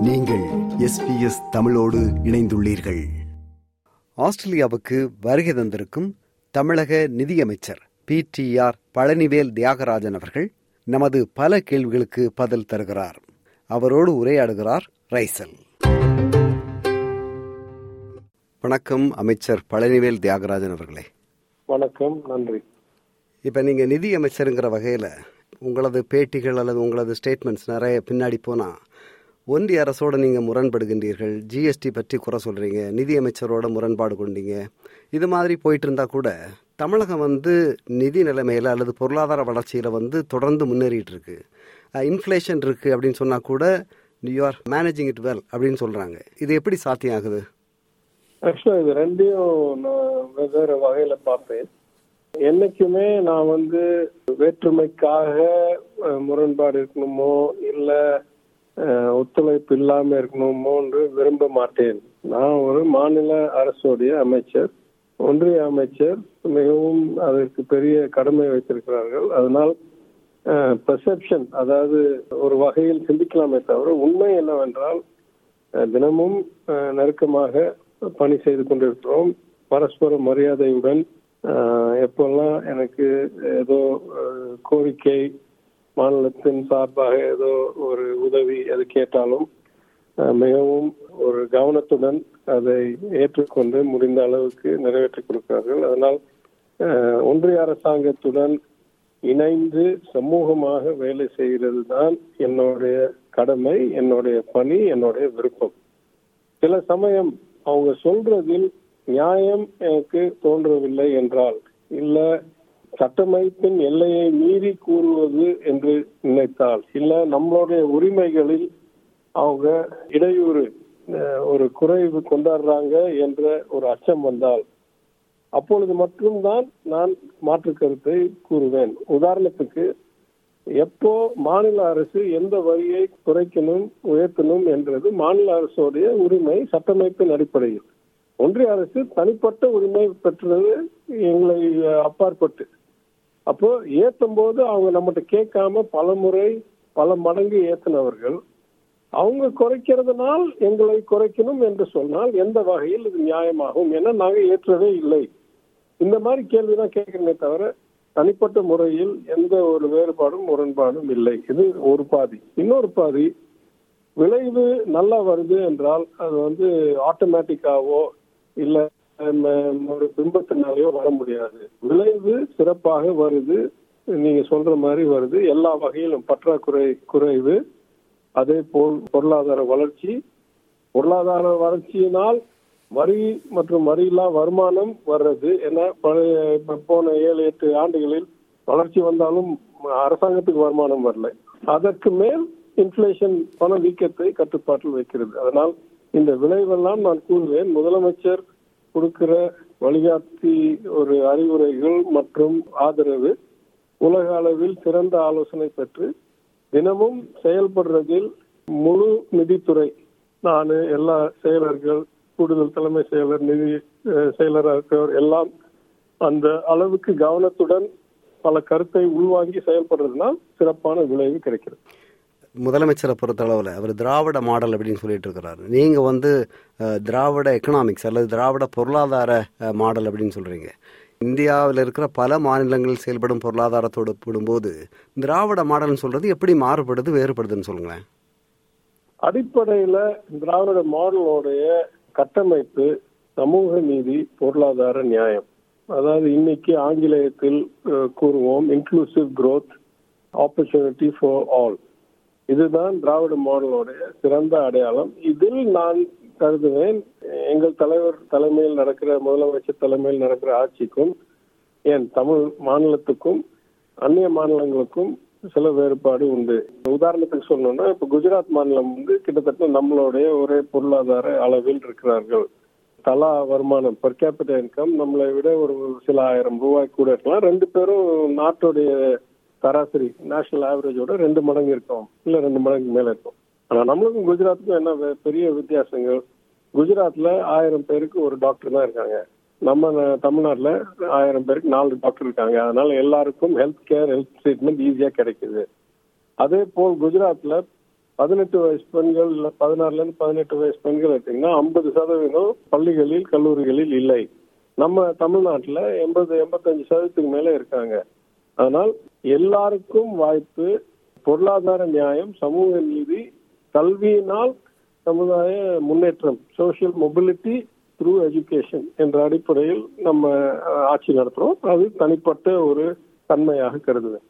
நீங்கள் எஸ்பிஎஸ் தமிழோடு இணைந்துள்ளீர்கள். ஆஸ்திரேலியாவுக்கு வருகை தந்திருக்கும் தமிழக நிதியமைச்சர் P T R Palanivel Thiagarajan அவர்கள் நமது பல கேள்விகளுக்கு பதில் தருகிறார். அவரோடு உரையாடுகிறார் ரைசல். வணக்கம் அமைச்சர் பழனிவேல் தியாகராஜன் அவர்களே. வணக்கம் நன்றி. இப்போ நீங்கள் நிதி அமைச்சருங்கிற வகையில் உங்களது பேட்டிகள் அல்லது உங்களது ஸ்டேட்மெண்ட்ஸ் நிறைய பின்னாடி போனால் ஒன்றிய அரசோடு நீங்கள் முரண்படுகின்றீர்கள். ஜிஎஸ்டி பற்றி குறை சொல்கிறீங்க நிதியமைச்சரோட முரண்பாடு கொண்டீங்க. இது மாதிரி போயிட்டு இருந்தால் கூட தமிழகம் வந்து நிதி நிலைமையில் அல்லது பொருளாதார வளர்ச்சியில் வந்து தொடர்ந்து முன்னேறிட்டு இருக்கு இன்ஃப்ளேஷன் இருக்குது அப்படின்னு சொன்னால் கூட you are managing it well அப்படின்னு சொல்கிறாங்க இது எப்படி சாத்தியம் ஆகுது ஆக்சுவலா இது ரெண்டையும் நான் வெவ்வேறு வகையில பார்ப்பேன். என்னைக்குமே நான் வந்து வேற்றுமைக்காக முரண்பாடு இருக்கணுமோ இல்லை ஒத்துழைப்பு இல்லாமல் இருக்கணுமோ என்று விரும்ப மாட்டேன். நான் ஒரு மாநில அரசுடைய அமைச்சர். ஒன்றிய அமைச்சர் மிகவும் அதற்கு பெரிய கடமை வைத்திருக்கிறார்கள். அதனால் பெர்செப்ஷன் அதாவது ஒரு வகையில் சிந்திக்கலாமே தவிர உண்மை என்னவென்றால் தினமும் நெருக்கமாக பணி செய்து கொண்டிருக்கிறோம். பரஸ்பர மரியாதையுடன் எப்பெல்லாம் எனக்கு ஏதோ கோரிக்கை மாநிலத்தின் சார்பாக ஏதோ ஒரு உதவி அது கேட்டாலும் மிகவும் ஒரு கவனத்துடன் அதை ஏற்றுக்கொண்டு முடிந்த அளவுக்கு நிறைவேற்றி கொடுக்கிறார்கள். அதனால் அஹ், ஒன்றிய அரசாங்கத்துடன் இணைந்து சமூகமாக வேலை செய்கிறது தான் என்னுடைய கடமை என்னுடைய பணி என்னுடைய விருப்பம். சில சமயம் அவங்க சொல்றதில் நியாயம் எனக்கு தோன்றவில்லை என்றால் இல்ல சட்டமைப்பின் எல்லையை மீறி கூறுவது என்று நினைத்தால் இல்ல நம்மளுடைய உரிமைகளில் அவங்க இடையூறு ஒரு குறைவு கொண்டாடுறாங்க என்ற ஒரு அச்சம் வந்தால் அப்பொழுது மட்டும்தான் நான் மாற்று கருத்தை கூறுவேன். உதாரணத்துக்கு எப்போ மாநில அரசு எந்த வரியை குறைக்கணும் உயர்த்தணும் என்றது மாநில அரசுடைய உரிமை சட்டமைப்பின் அடிப்படையில். ஒன்றிய அரசு தனிப்பட்ட உரிமை பெற்றது எங்களை அப்பாற்பட்டு. அப்போ ஏத்தும் போது அவங்க நம்மகிட்ட கேட்காம பல முறை பல மடங்கு ஏத்தினவர்கள் அவங்க குறைக்கிறதுனால் எங்களை குறைக்கணும் என்று சொன்னால் எந்த வகையில் இது நியாயமாகும் என நாங்கள் ஏற்றதே இல்லை. இந்த மாதிரி கேள்விதான் கேட்கணுமே தவிர தனிப்பட்ட முறையில் எந்த ஒரு வேறுபாடும் முரண்பாடும் இல்லை. இது ஒரு பாதி. இன்னொரு பாதி விளைவு நல்லா வருது என்றால் அது வந்து ஆட்டோமேட்டிக்காவோ இல்லை ஒரு பிம்பத்தினாலேயோ வர முடியாது. விளைவு சிறப்பாக வருது. நீங்க சொல்ற மாதிரி வருது. எல்லா வகையிலும் பற்றாக்குறை குறைவு. அதே போல் பொருளாதார வளர்ச்சி. பொருளாதார வளர்ச்சியினால் வரி மற்றும் வரியில்லா வருமானம் வர்றது ஏன்னா பழைய போன ஏழு எட்டு ஆண்டுகளில் வளர்ச்சி வந்தாலும் அரசாங்கத்துக்கு வருமானம் வரல. அதற்கு மேல் இன்ஃபிளேஷன் பண வீக்கத்தை கட்டுப்பாட்டில் வைக்கிறது. அதனால் இந்த விளைவெல்லாம் நான் கூறுவேன். முதலமைச்சர் கொடுக்கிற வழிகாட்டி ஒரு அறிவுரைகள் மற்றும் ஆதரவு உலக அளவில் சிறந்த ஆலோசனை பெற்று தினமும் செயல்படுறதில் முழு நிதித்துறை. நான் எல்லா செயலர்கள் கூடுதல் தலைமை செயலர் நிதி அஹ், செயலராக இருக்கிறவர் எல்லாம் அந்த அளவுக்கு கவனத்துடன் பல கருத்தை உள்வாங்கி செயல்படுறதுனால் சிறப்பான விளைவு கிடைக்கிறது. முதலமைச்சரை பொறுத்தளவில் அவர் திராவிட மாடல் அப்படின்னு சொல்லிட்டு இருக்கிறாரு. நீங்கள் வந்து திராவிட எக்கனாமிக்ஸ் அல்லது திராவிட பொருளாதார மாடல் அப்படின்னு சொல்கிறீங்க இந்தியாவில் இருக்கிற பல மாநிலங்களில் செயல்படும் பொருளாதாரத்தோடு ஒப்பிடும்போது திராவிட மாடல்னு சொல்கிறது எப்படி மாறுபடுது வேறுபடுதுன்னு சொல்லுங்களேன். அடிப்படையில் திராவிட மாடலோடைய கட்டமைப்பு சமூக நீதி பொருளாதார நியாயம். அதாவது இன்னைக்கு ஆங்கிலேயத்தில் கூறுவோம் inclusive growth opportunity for all இதுதான் திராவிட மாடலோடைய சிறந்த அடையாளம். இதில் நான் கருதுவேன் எங்கள் தலைவர் தலைமையில் நடக்கிற முதலமைச்சர் தலைமையில் நடக்கிற ஆட்சிக்கும் ஏன் தமிழ் மாநிலத்துக்கும் அந்நிய மாநிலங்களுக்கும் சில வேறுபாடு உண்டு. உதாரணத்துக்கு சொல்லணும்னா இப்ப குஜராத் மாநிலம் வந்து கிட்டத்தட்ட நம்மளுடைய ஒரே பொருளாதார அளவில் இருக்கிறார்கள். தலா வருமானம் per கேபிட்டல் இன்கம் நம்மளை விட ஒரு சில ஆயிரம் ரூபாய் கூட இருக்கலாம். ரெண்டு பேரும் நாட்டுடைய சராசரி நேஷனல் ஆவரேஜோட ரெண்டு மடங்கு இருக்கும். இல்ல ரெண்டு மடங்கு மேல இருக்கும். ஆனா நம்மளுக்கும் குஜராத்துக்கும் என்ன பெரிய வித்தியாசங்கள்? குஜராத்ல ஆயிரம் பேருக்கு ஒரு டாக்டர் தான் இருக்காங்க. நம்ம தமிழ்நாட்டில் ஆயிரம் பேருக்கு நாலு டாக்டர் இருக்காங்க. அதனால எல்லாருக்கும் ஹெல்த் கேர் ஹெல்த் ட்ரீட்மெண்ட் ஈஸியாக கிடைக்குது. அதே போல் குஜராத்தில் பதினெட்டு வயசு பெண்கள் இல்லை பதினாறுலேருந்து பதினெட்டு வயசு பெண்கள் எடுத்தீங்கன்னா ஐம்பது சதவீதம் பள்ளிகளில் கல்லூரிகளில் இல்லை. நம்ம தமிழ்நாட்டில் எண்பது எண்பத்தஞ்சு சதவீதத்துக்கு மேலே இருக்காங்க. அதனால் எல்லாருக்கும் வாய்ப்பு பொருளாதார நியாயம் சமூக நீதி கல்வியினால் சமுதாய முன்னேற்றம் சோசியல் மொபிலிட்டி த்ரூ எஜுகேஷன் என்ற அடிப்படையில் நம்ம ஆட்சி நடத்துறோம். அது தனிப்பட்ட ஒரு தன்மையாக கருதுவேன்.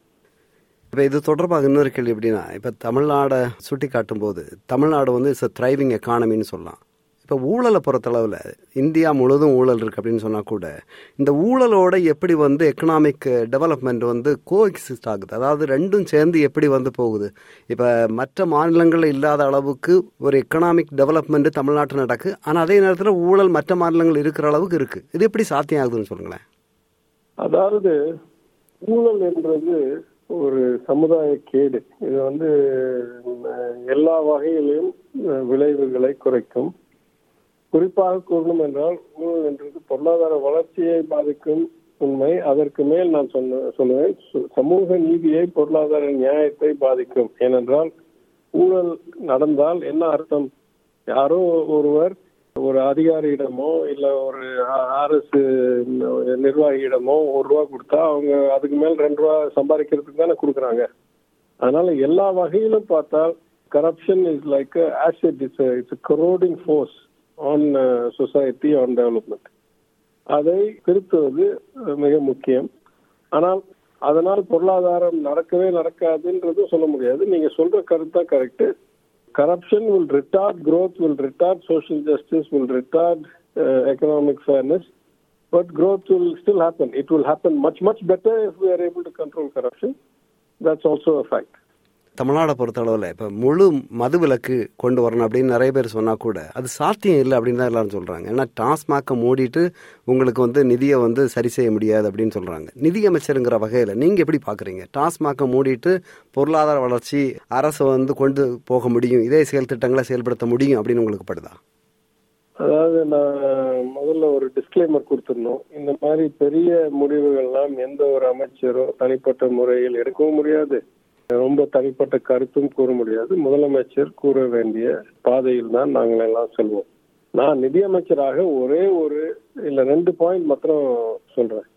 இப்போ இது தொடர்பாக இன்னொரு கேள்வி எப்படின்னா இப்போ தமிழ்நாடை சுட்டி காட்டும் போது தமிழ்நாடு வந்து இட்ஸ் த்ரைவிங் எக்கானமின்னு சொல்லலாம். இப்போ ஊழலை பொறுத்தளவில் இந்தியா முழுதும் ஊழல் இருக்கு அப்படின்னு சொன்னால் கூட இந்த ஊழலோட எப்படி வந்து எக்கனாமிக் டெவலப்மெண்ட் வந்து கோ எக்ஸிஸ்ட் ஆகுது? அதாவது ரெண்டும் சேர்ந்து எப்படி வந்து போகுது? இப்போ மற்ற மாநிலங்களில் இல்லாத அளவுக்கு ஒரு எக்கனாமிக் டெவலப்மெண்ட் தமிழ்நாட்டில் நடக்கு ஆனால் அதே நேரத்தில் ஊழல் மற்ற மாநிலங்கள் இருக்கிற அளவுக்கு இருக்கு. இது எப்படி சாத்தியம் ஆகுதுன்னு சொல்லுங்களேன். அதாவது ஊழல் என்றது ஒரு சமுதாய கேடு. இது வந்து எல்லா வகையிலும் விளைவுகளை குறைக்கும். குறிப்பாக கூறணும் என்றால் ஊழல் என்றது பொருளாதார வளர்ச்சியை பாதிக்கும் உண்மை. அதற்கு மேல் நான் சொன்ன சொல்லுவேன் சு- சமூக நீதியை பொருளாதார நியாயத்தை பாதிக்கும். ஏனென்றால் ஊழல் நடந்தால் என்ன அர்த்தம்? யாரோ ஒருவர் ஒரு அதிகாரியிடமோ இல்ல ஒரு அரசு நிர்வாகியிடமோ ஒரு ரூபா கொடுத்தா அவங்க அதுக்கு மேல் ரெண்டு ரூபா சம்பாதிக்கிறதுக்கு தானே கொடுக்குறாங்க. அதனால எல்லா வகையிலும் பார்த்தால் corruption is like acid it's it's corroding force on society on development அதை திருத்துவது மிக முக்கியம் ஆனால் அதனால் பொருளாதாரம் நடக்கவே நடக்காதுன்றதும் சொல்ல முடியாது நீங்க சொல்ற கருத்தா correct corruption will retard growth will retard social justice will retard economic fairness but growth will still happen it will happen much much better if we are able to control corruption that's also a fact தமிழ்நாடை பொறுத்தளவில் இப்போ முழு மது விலக்கு கொண்டு வரணும் அப்படின்னு நிறைய பேர் சொன்னா கூட அது சாத்தியம் இல்லை அப்படின்னு தான் எல்லாரும் சொல்றாங்க. ஏன்னா டாஸ்மாக்கை மூடிட்டு உங்களுக்கு வந்து நிதியை வந்து சரி செய்ய முடியாது அப்படின்னு சொல்றாங்க. நிதியமைச்சருங்கிற வகையில் நீங்க எப்படி பாக்குறீங்க? டாஸ்மாக்கை மூடிட்டு பொருளாதார வளர்ச்சி அரசு வந்து கொண்டு போக முடியும் இதே செயல் திட்டங்களை செயல்படுத்த முடியும் அப்படின்னு உங்களுக்கு படுதா? அதாவது நான் முதல்ல ஒரு டிஸ்க்ளைமர் கொடுத்துருந்தோம் இந்த மாதிரி பெரிய முடிவுகள்லாம் எந்த ஒரு அமைச்சரோ தனிப்பட்ட முறையில் எடுக்கவும் முடியாது. ரொம்ப தனிப்பட்ட கருத்தும் கூற முடியாது. முதலமைச்சர் கூற வேண்டிய பாதையில் தான் நாங்கள் எல்லாம் செல்வோம். நான் நிதியமைச்சராக ஒரே ஒரு இல்ல ரெண்டு பாயிண்ட் மாத்திரம் சொல்றேன்.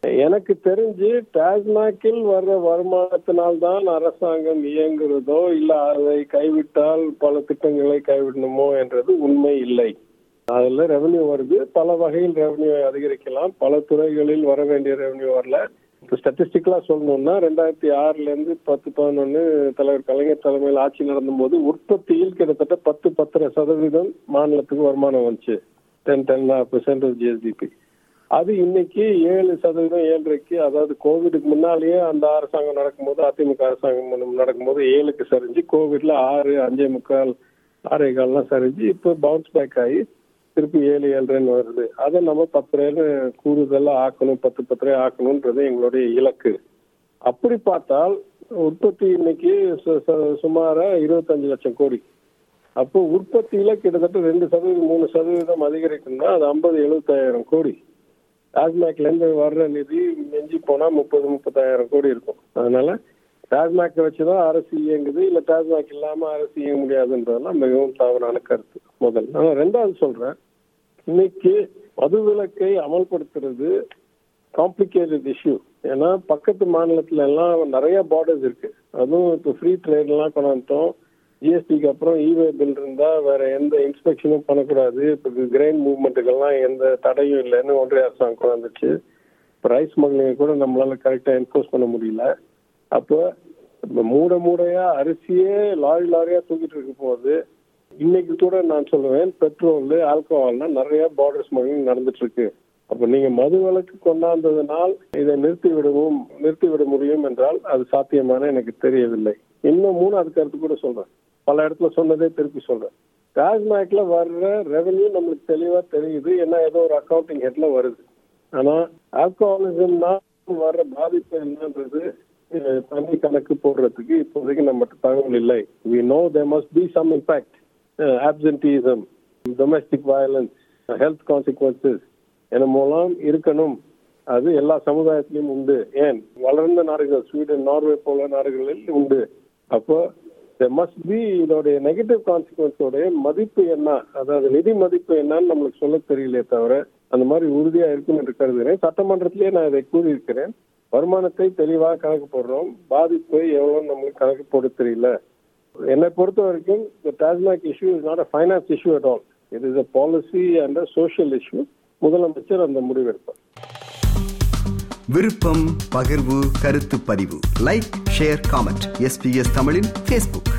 எனக்கு தெரிஞ்சு டாஸ்மாகில் வர்ற வருமானத்தினால்தான் அரசாங்கம் இயங்குறதோ இல்ல அதை கைவிட்டால் பல திட்டங்களை கைவிடணுமோ என்றது உண்மை இல்லை. அதுல ரெவன்யூ வருது. பல வகையில் ரெவன்யூ அதிகரிக்கலாம். பல துறைகளில் வர வேண்டிய ரெவன்யூ வரல. இப்போ ஸ்டாட்டிஸ்டிக்கலா சொல்லணும்னா ரெண்டாயிரத்தி ஆறுல இருந்து பத்து பதினொன்னு தலைவர் கலைஞர் தலைமையில் ஆட்சி நடந்தபோது உற்பத்தியில் கிட்டத்தட்ட பத்து பத்தரை சதவீதம் மாநிலத்துக்கு வருமானம் வந்துச்சு. Ten ten percent of GSDP அது இன்னைக்கு ஏழு சதவீதம் ஏழரைக்கு அதாவது கோவிடுக்கு முன்னாலேயே அந்த அரசாங்கம் நடக்கும்போது அதிமுக அரசாங்கம் நடக்கும்போது ஏழுக்கு சரிஞ்சு கோவிட்ல ஆறு அஞ்சே முக்கால் ஆறே கால்லாம் சரிஞ்சு இப்போ பவுன்ஸ் பேக் ஆகி திருப்பி ஏழு ஏழரைன்னு வருது. அதை நம்ம பத்து ரூபாய்னு கூடுதலா ஆக்கணும் பத்து பத்து ரூபாய் ஆக்கணும்ன்றது எங்களுடைய இலக்கு. அப்படி பார்த்தால் உற்பத்தி இன்னைக்கு சுமார இருபத்தஞ்சு லட்சம் கோடி. அப்போ உற்பத்தியில கிட்டத்தட்ட ரெண்டு சதவீதம் மூணு சதவீதம் அதிகரிக்கும்னா அது ஐம்பது எழுபத்தாயிரம் கோடி. டாஸ்மாக்ல இருந்து வர்ற நிதி மிஞ்சி போனா முப்பது முப்பத்தாயிரம் கோடி இருக்கும். அதனால டாஸ்மாக் வச்சுதான் அரசு இயங்குது. இல்ல டாஸ்மாக் இல்லாம அரசு இயங்க முடியாதுன்றதெல்லாம் மிகவும் தவறான கருத்து. முதல் நான் ரெண்டாவது சொல்றேன். இன்னைக்கு மதுவிலக்கை அமல்படுத்துறது காம்ப்ளிகேட்டட் இஷ்யூ ஏன்னா பக்கத்து மாநிலத்துல எல்லாம் நிறைய பார்டர்ஸ் இருக்கு. அதுவும் இப்போ ஃப்ரீ ட்ரேட் எல்லாம் கொண்டாந்தோம் ஜிஎஸ்டிக்கு அப்புறம் இவே பில் இருந்தா வேற எந்த இன்ஸ்பெக்ஷனும் பண்ணக்கூடாது. இப்போ கிரெயின் மூவ்மெண்ட்டுக்கெல்லாம் எந்த தடையும் இல்லைன்னு ஒன்றிய அரசாங்கம் கொண்டாந்துச்சு. ரைஸ் ஸ்மக்லிங்கை கூட நம்மளால கரெக்டா என்ஃபோர்ஸ் பண்ண முடியல. அப்போ மூட மூடையா அரிசியே லாரி லாரியா தூக்கிட்டு இருக்கும் போது இன்னைக்கு கூட நான் சொல்லுவேன் பெட்ரோல் ஆல்கஹால்னா நிறைய பார்டர் ஸ்மக்லிங் நடந்துட்டு இருக்கு அப்ப நீங்க மது விலக்கு கொண்டாந்ததுனால் இதை நிறுத்தி விடவும் நிறுத்தி விட முடியும் என்றால் அது சாத்தியமான எனக்கு தெரியவில்லை. இன்னும் மூணு அதுக்கு கருத்து கூட சொல்றேன். பல இடத்துல சொன்னதே திருப்பி சொல்றேன். டாஸ்மாக்ல வர்ற ரெவென்யூ நம்மளுக்கு தெளிவா தெரியுது. ஏன்னா ஏதோ ஒரு அக்கௌண்டிங் ஹெட்ல வருது. ஆனா ஆல்கஹாலிசம்னா வர்ற பாதிப்பு என்னன்றது தனி கணக்கு போடுறதுக்கு இப்போதைக்கு நம்மகிட்ட தகவல் இல்லை. We know they must be some impact absenteeism domestic violence health consequences என மூலம் இருக்கணும். அது எல்லா சமுதாயத்திலும் உண்டு. ஏன்? வளர்ந்த நாடுகள் ஸ்வீடன் நார்வே போல நாடுகளில் உண்டு. அப்போ மஸ்ட் பி இதோடைய நெகட்டிவ் கான்சிக்வன்ஸோடைய மதிப்பு என்ன? அதாவது நிதி மதிப்பு என்னன்னு நம்மளுக்கு சொல்ல தெரியலையே தவிர அந்த மாதிரி உறுதியா இருக்கும் என்று கருதுகிறேன். சட்டமன்றத்திலேயே நான் இதை கூறியிருக்கிறேன். வருமானத்தை தெளிவாக கணக்கு போடுறோம். பாதிப்பு எவ்வளவு நம்மளுக்கு கணக்கு போட தெரியல. என்னை பொறுத்த வரைக்கும் இந்த TASMAC issue is not a finance issue at all it is a policy and a social issue முதலமைச்சர் அந்த முடிவெடுப்பார் விருப்பம் பகிர்வு கருத்து பதிவு. லைக் ஷேர் காமெண்ட் எஸ்பிஎஸ் தமிழின் ஃபேஸ்புக்